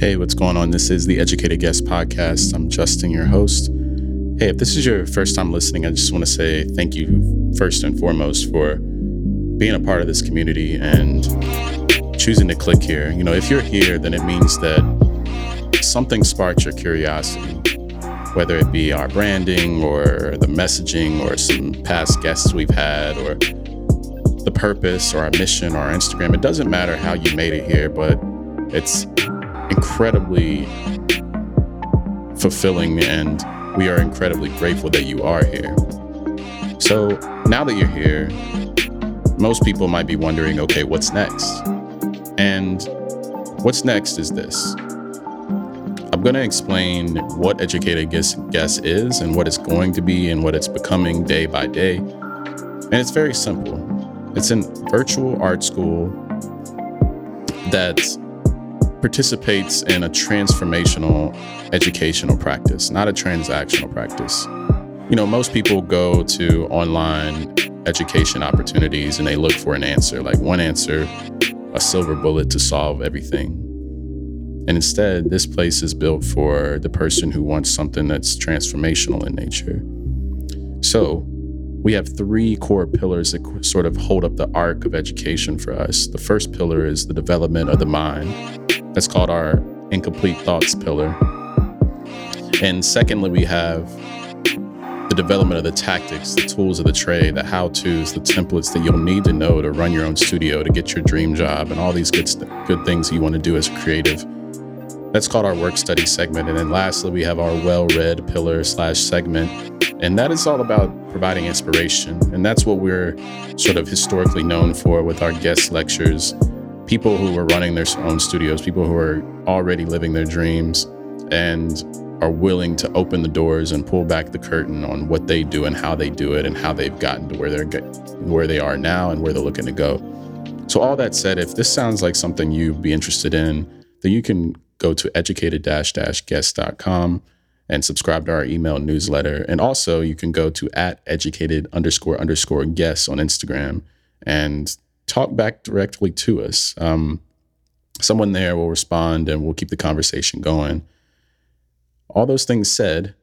Hey, what's going on? This is the Educated Guess Podcast. I'm Justin, your host. Hey, if this is your first time listening, I just want to say thank you first and foremost for being a part of this community and choosing to click here. You know, if you're here, then it means that something sparked your curiosity, whether it be our branding or the messaging or some past guests we've had or the purpose or our mission or our Instagram. It doesn't matter how you made it here, but it's incredibly fulfilling and we are incredibly grateful that you are here. So now that you're here, most people might be wondering okay, what's next? And what's next is this. I'm going to explain what Educated Guess, Guess is and what it's going to be and what it's becoming day by day. And it's very simple. It's a virtual art school that participates in a transformational educational practice, not a transactional practice. You know, most people go to online education opportunities and they look for an answer, like one answer, a silver bullet to solve everything. And instead, this place is built for the person who wants something that's transformational in nature. So, we have three core pillars that sort of hold up the arc of education for us. The first pillar is the development of the mind. That's called our incomplete thoughts pillar. And secondly, we have the development of the tactics, the tools of the trade, the how to's, the templates that you'll need to know to run your own studio, to get your dream job, and all these good, good things you want to do as a creative. That's called our work study segment. And then lastly, we have our well read pillar slash segment. And that is all about providing inspiration. And that's what we're sort of historically known for with our guest lectures people who are running their own studios, people who are already living their dreams and are willing to open the doors and pull back the curtain on what they do and how they do it and how they've gotten to where they're where they are now and where they're looking to go. So all that said, if this sounds like something you'd be interested in, then you can go to educated-guess.com and subscribe to our email newsletter. And also you can go to at educated underscore underscore guests on Instagram and talk back directly to us. Um, someone there will respond and we'll keep the conversation going. All those things said,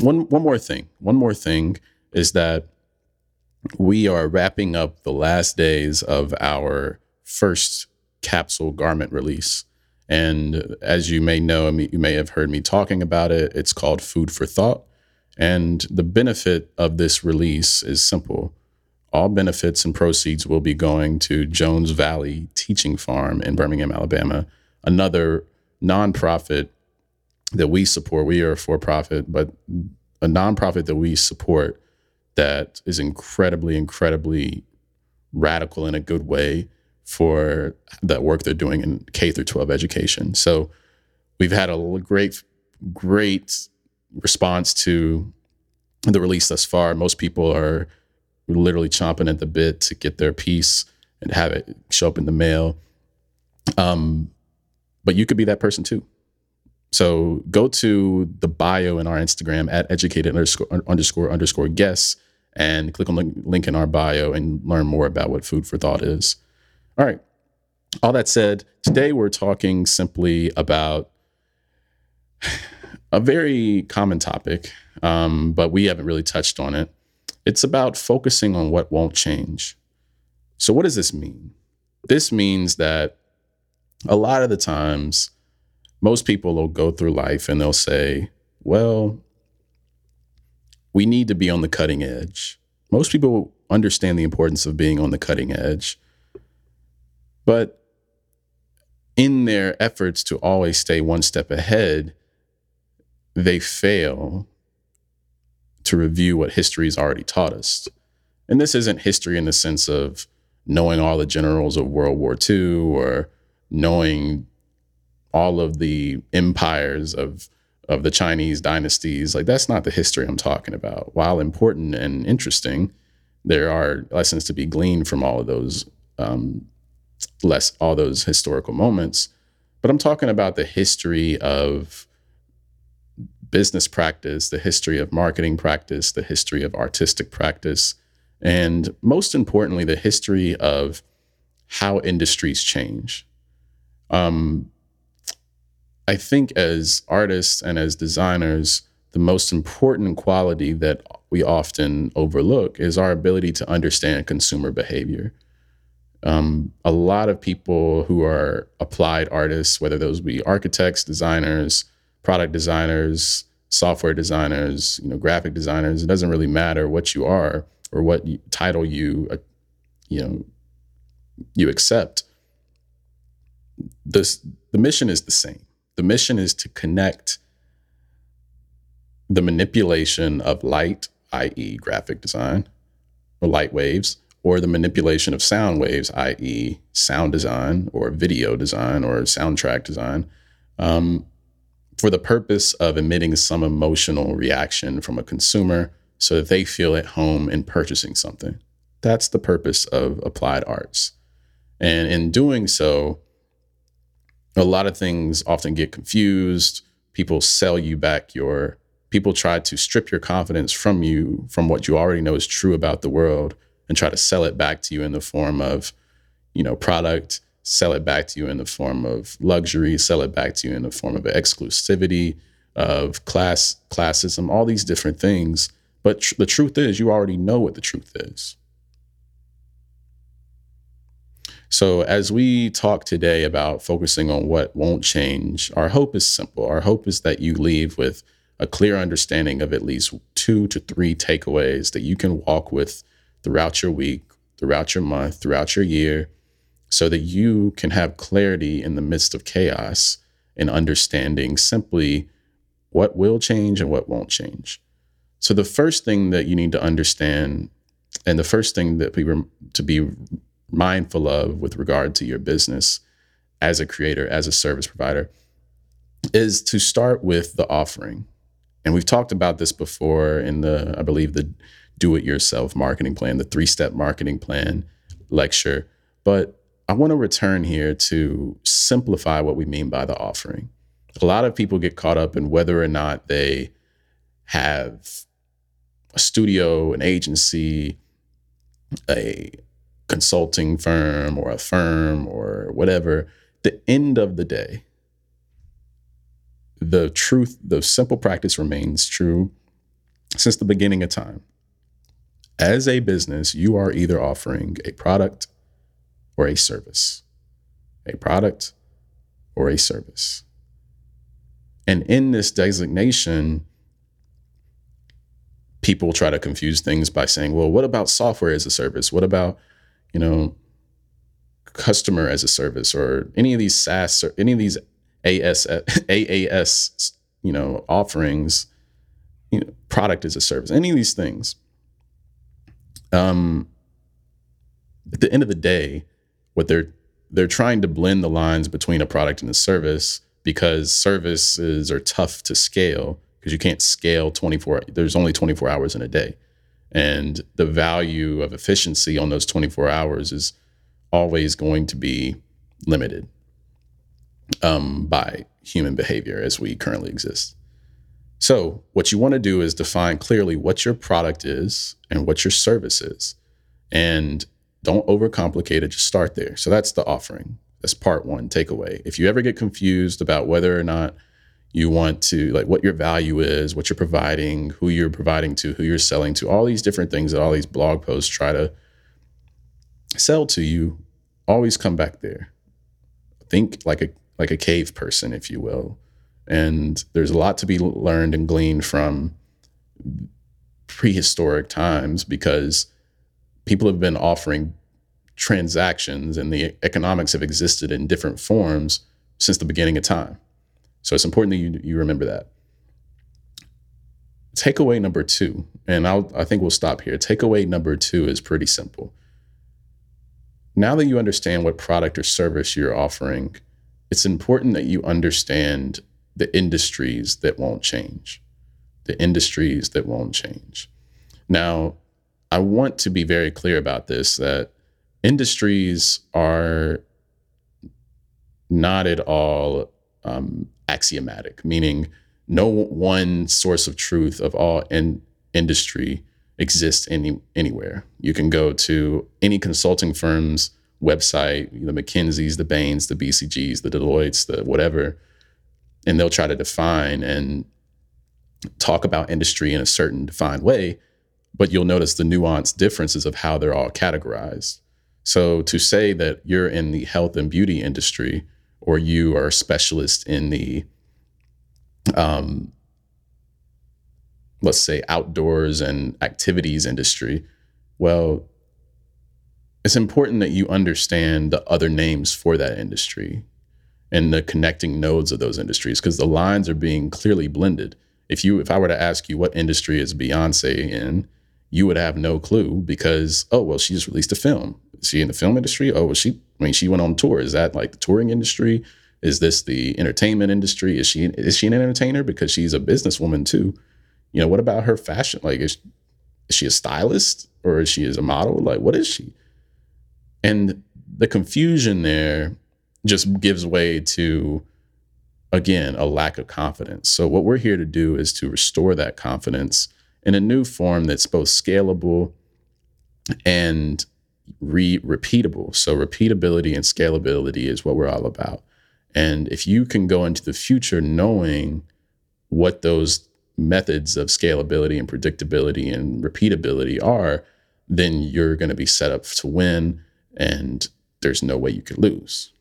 one one more thing. One more thing is that we are wrapping up the last days of our first capsule garment release. And as you may know, I mean, you may have heard me talking about it. It's called Food for Thought. And the benefit of this release is simple all benefits and proceeds will be going to Jones Valley Teaching Farm in Birmingham, Alabama, another nonprofit that we support. We are a for profit, but a nonprofit that we support that is incredibly, incredibly radical in a good way for that work they're doing in K through 12 education. So we've had a great, great response to the release thus far. Most people are literally chomping at the bit to get their piece and have it show up in the mail. Um, but you could be that person too. So go to the bio in our Instagram at educated underscore underscore underscore guests and click on the link in our bio and learn more about what food for thought is. All right. All that said, today we're talking simply about a very common topic, um, but we haven't really touched on it. It's about focusing on what won't change. So, what does this mean? This means that a lot of the times, most people will go through life and they'll say, well, we need to be on the cutting edge. Most people understand the importance of being on the cutting edge. But in their efforts to always stay one step ahead, they fail to review what history has already taught us. And this isn't history in the sense of knowing all the generals of World War II or knowing all of the empires of of the Chinese dynasties. Like that's not the history I'm talking about. While important and interesting, there are lessons to be gleaned from all of those um, less all those historical moments. But I'm talking about the history of business practice, the history of marketing practice, the history of artistic practice, and most importantly, the history of how industries change. Um, I think as artists and as designers, the most important quality that we often overlook is our ability to understand consumer behavior. Um, a lot of people who are applied artists, whether those be architects, designers, product designers, software designers, you know, graphic designers, it doesn't really matter what you are or what title you, uh, you know, you accept. This the mission is the same. The mission is to connect the manipulation of light, i.e., graphic design or light waves, or the manipulation of sound waves, i.e., sound design or video design or soundtrack design, um, for the purpose of emitting some emotional reaction from a consumer so that they feel at home in purchasing something. That's the purpose of applied arts. And in doing so, a lot of things often get confused. People sell you back your people try to strip your confidence from you from what you already know is true about the world and try to sell it back to you in the form of you know product sell it back to you in the form of luxury sell it back to you in the form of exclusivity of class classism all these different things. But tr- the truth is you already know what the truth is. So as we talk today about focusing on what won't change our hope is simple. Our hope is that you leave with a clear understanding of at least two to three takeaways that you can walk with throughout your week, throughout your month, throughout your year, so that you can have clarity in the midst of chaos and understanding simply what will change and what won't change. So the first thing that you need to understand and the first thing that we were to be mindful of with regard to your business as a creator, as a service provider, is to start with the offering. And we've talked about this before in the, I believe, the do it yourself marketing plan, the three step marketing plan lecture. But I want to return here to simplify what we mean by the offering. A lot of people get caught up in whether or not they have a studio, an agency, a consulting firm, or a firm, or whatever. The end of the day, the truth, the simple practice remains true since the beginning of time. As a business, you are either offering a product or a service, a product or a service. And in this designation, people try to confuse things by saying, well, what about software as a service? What about, you know, customer as a service or any of these SaaS or any of these AS, AAS, you know, offerings, you know, product as a service, any of these things. Um, at the end of the day, what they're they're trying to blend the lines between a product and a service because services are tough to scale because you can't scale 24 there's only 24 hours in a day and the value of efficiency on those 24 hours is always going to be limited um, by human behavior as we currently exist. So, what you want to do is define clearly what your product is and what your service is. And don't overcomplicate it, just start there. So, that's the offering. That's part one takeaway. If you ever get confused about whether or not you want to, like, what your value is, what you're providing, who you're providing to, who you're selling to, all these different things that all these blog posts try to sell to you, always come back there. Think like a like a cave person, if you will. And there's a lot to be learned and gleaned from prehistoric times because people have been offering transactions and the economics have existed in different forms since the beginning of time. So it's important that you, you remember that. Takeaway number two, and I'll, I think we'll stop here. Takeaway number two is pretty simple. Now that you understand what product or service you're offering, it's important that you understand the industries that won't change, the industries that won't change. Now, I want to be very clear about this that industries are not at all um, axiomatic, meaning no one source of truth of all in industry exists any anywhere. You can go to any consulting firm's website, the McKinseys, the Bains, the BCGs, the Deloittes, the whatever, and they'll try to define and talk about industry in a certain defined way, but you'll notice the nuanced differences of how they're all categorized. So to say that you're in the health and beauty industry or you are a specialist in the um, let's say outdoors and activities industry, well, it's important that you understand the other names for that industry and the connecting nodes of those industries because the lines are being clearly blended. If you if I were to ask you what industry is Beyonce in, you would have no clue because oh well she just released a film. Is she in the film industry? Oh well she I mean she went on tour. Is that like the touring industry? Is this the entertainment industry? Is she is she an entertainer because she's a businesswoman too? You know, what about her fashion? Like is, is she a stylist or is she as a model? Like what is she? And the confusion there just gives way to again a lack of confidence. So what we're here to do is to restore that confidence in a new form that's both scalable and re- repeatable. So repeatability and scalability is what we're all about. And if you can go into the future knowing what those methods of scalability and predictability and repeatability are, then you're going to be set up to win and there's no way you could lose.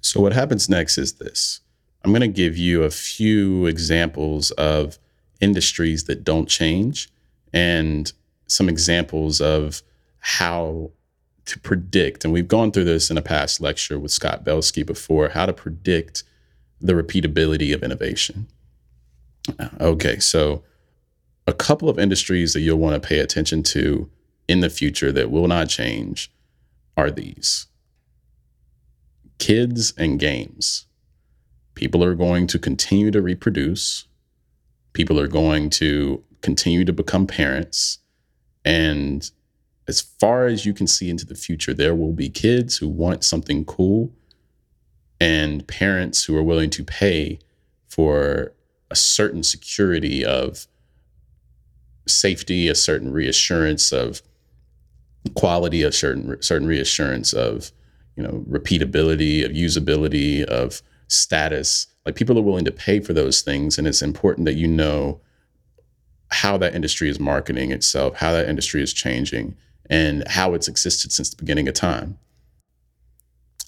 So, what happens next is this I'm going to give you a few examples of industries that don't change and some examples of how to predict. And we've gone through this in a past lecture with Scott Belsky before how to predict the repeatability of innovation. Uh, okay, so a couple of industries that you'll want to pay attention to in the future that will not change are these kids and games. People are going to continue to reproduce. People are going to continue to become parents. And as far as you can see into the future, there will be kids who want something cool and parents who are willing to pay for a certain security of safety, a certain reassurance of quality, of certain certain reassurance of you know repeatability, of usability, of status. Like people are willing to pay for those things, and it's important that you know how that industry is marketing itself, how that industry is changing, and how it's existed since the beginning of time.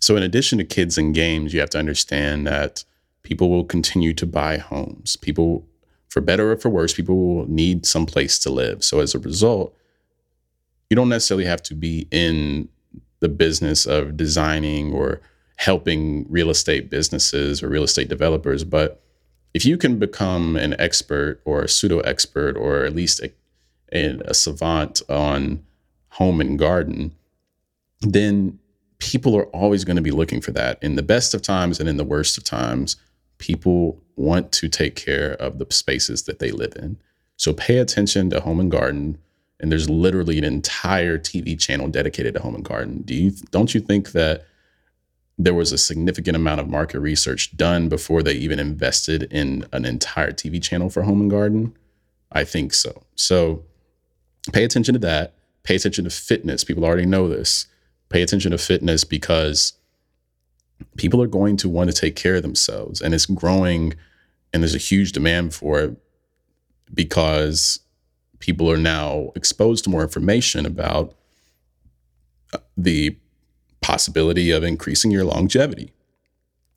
So, in addition to kids and games, you have to understand that people will continue to buy homes. People, for better or for worse, people will need some place to live. So, as a result, you don't necessarily have to be in the business of designing or helping real estate businesses or real estate developers. But if you can become an expert or a pseudo expert or at least a, a, a savant on home and garden, then people are always going to be looking for that in the best of times and in the worst of times. People want to take care of the spaces that they live in. So pay attention to home and garden and there's literally an entire TV channel dedicated to home and garden. Do you don't you think that there was a significant amount of market research done before they even invested in an entire TV channel for home and garden? I think so. So pay attention to that. Pay attention to fitness. People already know this. Pay attention to fitness because people are going to want to take care of themselves and it's growing and there's a huge demand for it because people are now exposed to more information about uh, the possibility of increasing your longevity.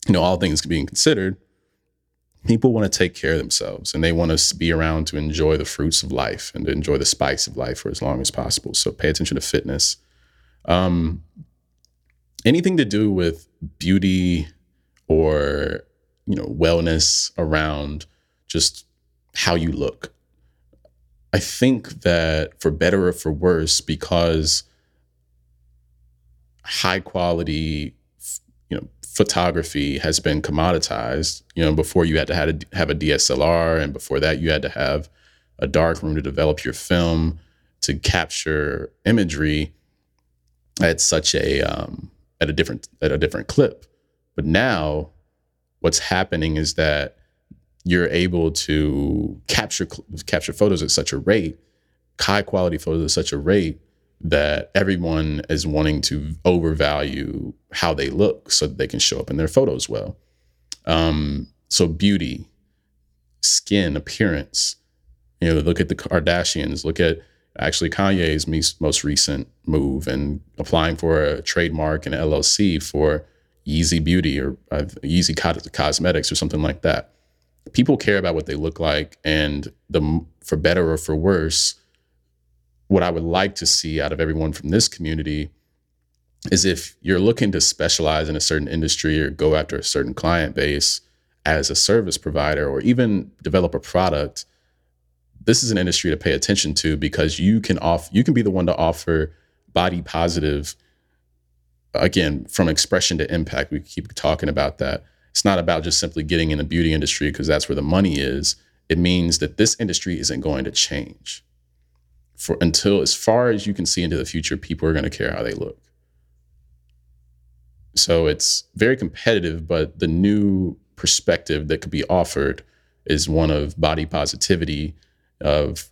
You know, all things being considered, people want to take care of themselves and they want to be around to enjoy the fruits of life and to enjoy the spice of life for as long as possible. So pay attention to fitness. Um, anything to do with beauty or you know wellness around just how you look I think that for better or for worse, because high quality, you know, photography has been commoditized. You know, before you had to have a, have a DSLR, and before that you had to have a dark room to develop your film to capture imagery at such a um, at a different at a different clip. But now, what's happening is that you're able to capture capture photos at such a rate, high quality photos at such a rate that everyone is wanting to overvalue how they look so that they can show up in their photos well. Um, so beauty, skin, appearance. You know, look at the Kardashians. Look at actually Kanye's most recent move and applying for a trademark and LLC for Yeezy Beauty or uh, Yeezy Cosmetics or something like that. People care about what they look like, and the for better or for worse, what I would like to see out of everyone from this community is if you're looking to specialize in a certain industry or go after a certain client base as a service provider or even develop a product this is an industry to pay attention to because you can off you can be the one to offer body positive again from expression to impact. We keep talking about that it's not about just simply getting in the beauty industry because that's where the money is. It means that this industry isn't going to change. For until as far as you can see into the future people are going to care how they look. So it's very competitive but the new perspective that could be offered is one of body positivity of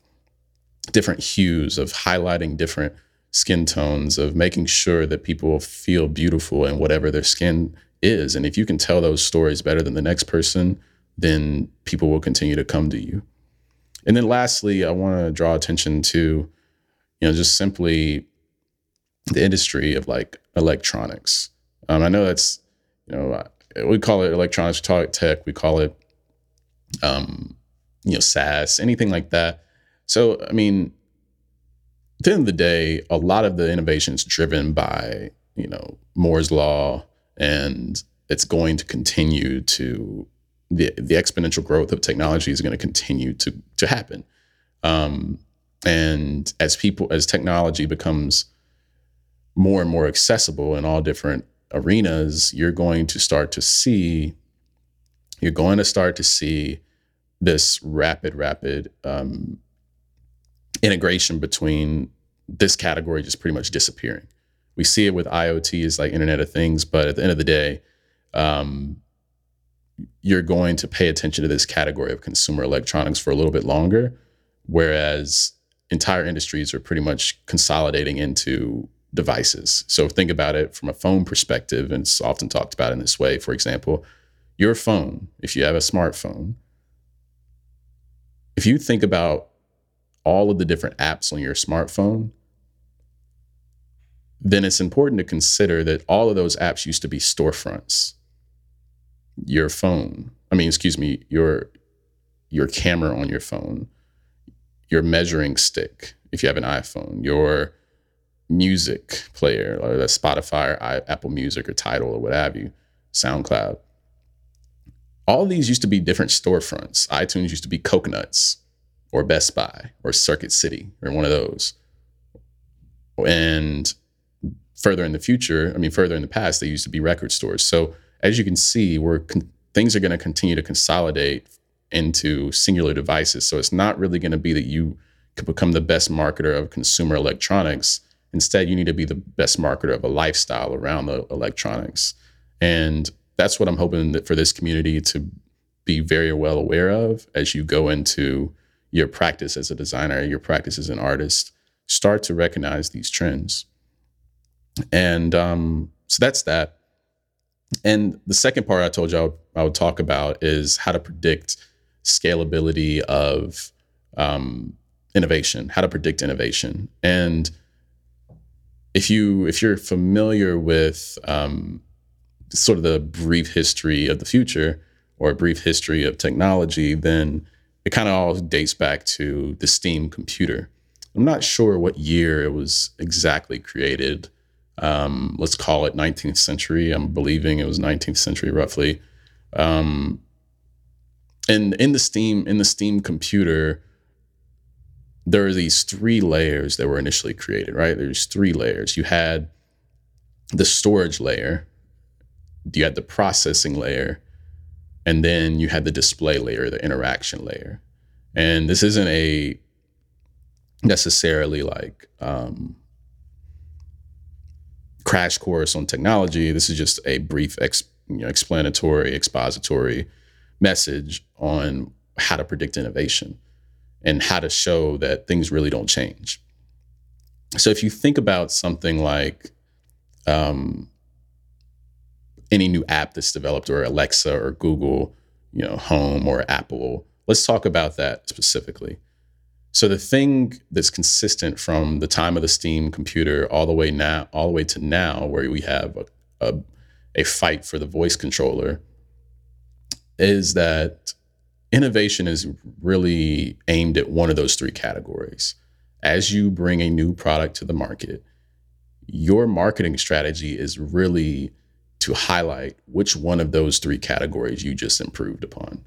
different hues, of highlighting different skin tones, of making sure that people feel beautiful in whatever their skin is. And if you can tell those stories better than the next person, then people will continue to come to you. And then lastly, I want to draw attention to, you know, just simply the industry of like electronics. Um, I know that's, you know, we call it electronics, we tech, we call it um, you know, SaaS, anything like that. So, I mean, at the end of the day, a lot of the innovation is driven by, you know, Moore's law, and it's going to continue to the the exponential growth of technology is going to continue to to happen. Um, and as people as technology becomes more and more accessible in all different arenas, you're going to start to see you're going to start to see this rapid, rapid um, integration between this category just pretty much disappearing. We see it with IoT as like Internet of Things, but at the end of the day, um, you're going to pay attention to this category of consumer electronics for a little bit longer, whereas entire industries are pretty much consolidating into devices. So think about it from a phone perspective, and it's often talked about in this way. For example, your phone, if you have a smartphone, if you think about all of the different apps on your smartphone, then it's important to consider that all of those apps used to be storefronts. Your phone, I mean, excuse me, your your camera on your phone, your measuring stick, if you have an iPhone, your music player, or the Spotify or Apple Music or Tidal or what have you, SoundCloud all these used to be different storefronts. iTunes used to be Coconuts or Best Buy or Circuit City or one of those. And further in the future, I mean, further in the past, they used to be record stores. So as you can see, we're con- things are going to continue to consolidate into singular devices. So it's not really going to be that you can become the best marketer of consumer electronics. Instead, you need to be the best marketer of a lifestyle around the electronics. And that's what I'm hoping that for this community to be very well aware of as you go into your practice as a designer, your practice as an artist. Start to recognize these trends. And um, so that's that. And the second part I told you I would, I would talk about is how to predict scalability of um, innovation, how to predict innovation. And if you if you're familiar with um, sort of the brief history of the future or a brief history of technology, then it kind of all dates back to the Steam computer. I'm not sure what year it was exactly created. Um, let's call it 19th century. I'm believing it was 19th century roughly. Um, and in the Steam in the Steam computer, there are these three layers that were initially created. Right, there's three layers. You had the storage layer, you had the processing layer, and then you had the display layer, the interaction layer. And this isn't a necessarily like um, crash course on technology. This is just a brief, ex, you know, explanatory, expository message on how to predict innovation and how to show that things really don't change. So if you think about something like um, any new app that's developed or Alexa or Google, you know, home or Apple. Let's talk about that specifically. So the thing that's consistent from the time of the Steam computer all the way now, all the way to now, where we have a, a, a fight for the voice controller, is that innovation is really aimed at one of those three categories. As you bring a new product to the market, your marketing strategy is really to highlight which one of those three categories you just improved upon.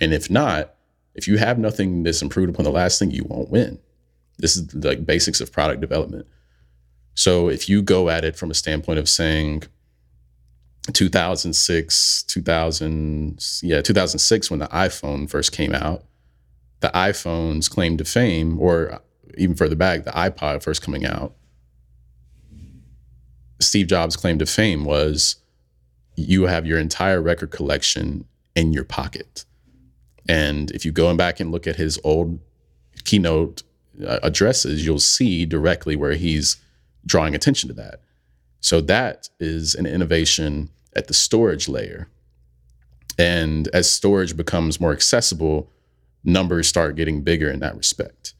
And if not, if you have nothing that's improved upon the last thing, you won't win. This is like basics of product development. So if you go at it from a standpoint of saying 2006, 2000, yeah, 2006 when the iPhone first came out, the iPhone's claim to fame, or even further back, the iPod first coming out, Steve Jobs' claim to fame was you have your entire record collection in your pocket. And if you go back and look at his old keynote uh, addresses, you'll see directly where he's drawing attention to that. So that is an innovation at the storage layer. And as storage becomes more accessible, numbers start getting bigger in that respect.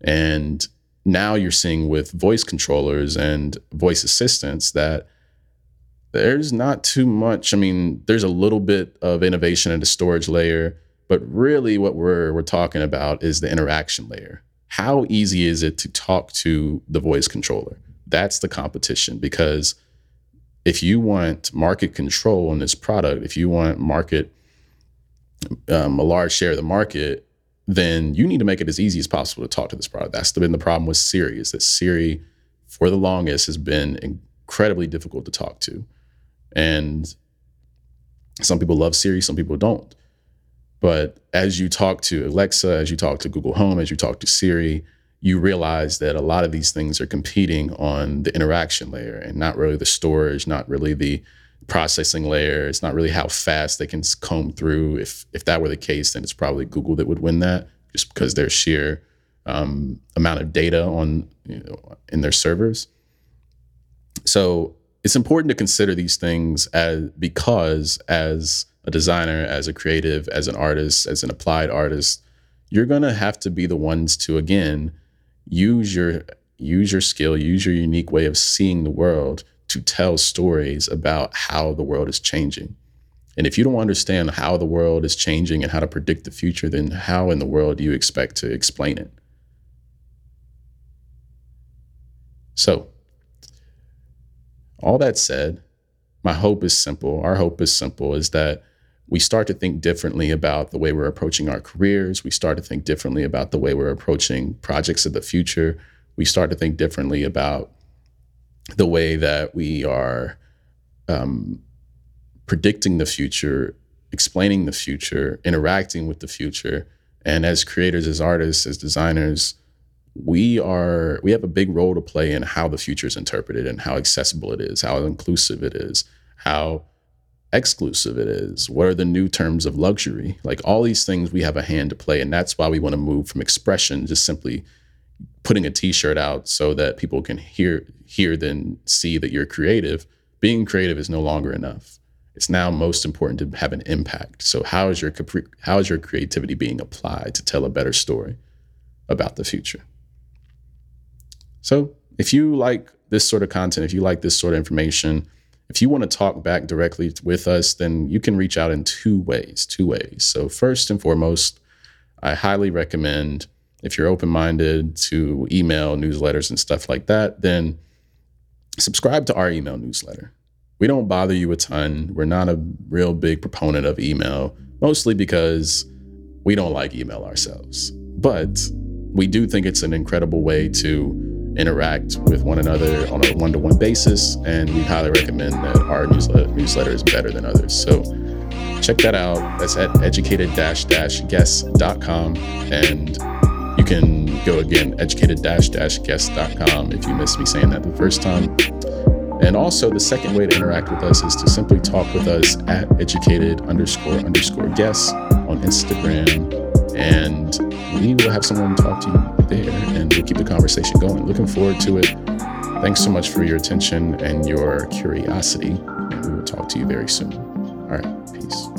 And now you're seeing with voice controllers and voice assistants that there's not too much. I mean, there's a little bit of innovation at the storage layer but really, what we're we're talking about is the interaction layer. How easy is it to talk to the voice controller? That's the competition because if you want market control on this product, if you want market um, a large share of the market, then you need to make it as easy as possible to talk to this product. That's been the problem with Siri is that Siri, for the longest, has been incredibly difficult to talk to, and some people love Siri, some people don't. But as you talk to Alexa, as you talk to Google Home, as you talk to Siri, you realize that a lot of these things are competing on the interaction layer and not really the storage, not really the processing layer. It's not really how fast they can comb through. If if that were the case, then it's probably Google that would win that, just because their sheer um, amount of data on you know, in their servers. So it's important to consider these things as because as a designer, as a creative, as an artist, as an applied artist, you're going to have to be the ones to again use your use your skill, use your unique way of seeing the world to tell stories about how the world is changing. And if you don't understand how the world is changing and how to predict the future, then how in the world do you expect to explain it? So, all that said, my hope is simple. Our hope is simple is that we start to think differently about the way we're approaching our careers. We start to think differently about the way we're approaching projects of the future. We start to think differently about the way that we are um, predicting the future, explaining the future, interacting with the future. And as creators, as artists, as designers, we are we have a big role to play in how the future is interpreted and how accessible it is, how inclusive it is, how exclusive it is what are the new terms of luxury? Like all these things we have a hand to play and that's why we want to move from expression just simply putting a t-shirt out so that people can hear hear then see that you're creative. Being creative is no longer enough. It's now most important to have an impact. So how is your how is your creativity being applied to tell a better story about the future? So if you like this sort of content if you like this sort of information if you want to talk back directly with us, then you can reach out in two ways. Two ways. So, first and foremost, I highly recommend if you're open minded to email newsletters and stuff like that, then subscribe to our email newsletter. We don't bother you a ton. We're not a real big proponent of email, mostly because we don't like email ourselves. But we do think it's an incredible way to interact with one another on a one to one basis. And we highly recommend that our newsletter, newsletter is better than others. So check that out. That's at educated guess.com. And you can go again, educated guess.com if you missed me saying that the first time. And also, the second way to interact with us is to simply talk with us at educated underscore underscore guests on Instagram. And we will have someone talk to you there and we'll keep the conversation going. Looking forward to it. Thanks so much for your attention and your curiosity. We will talk to you very soon. All right. Peace.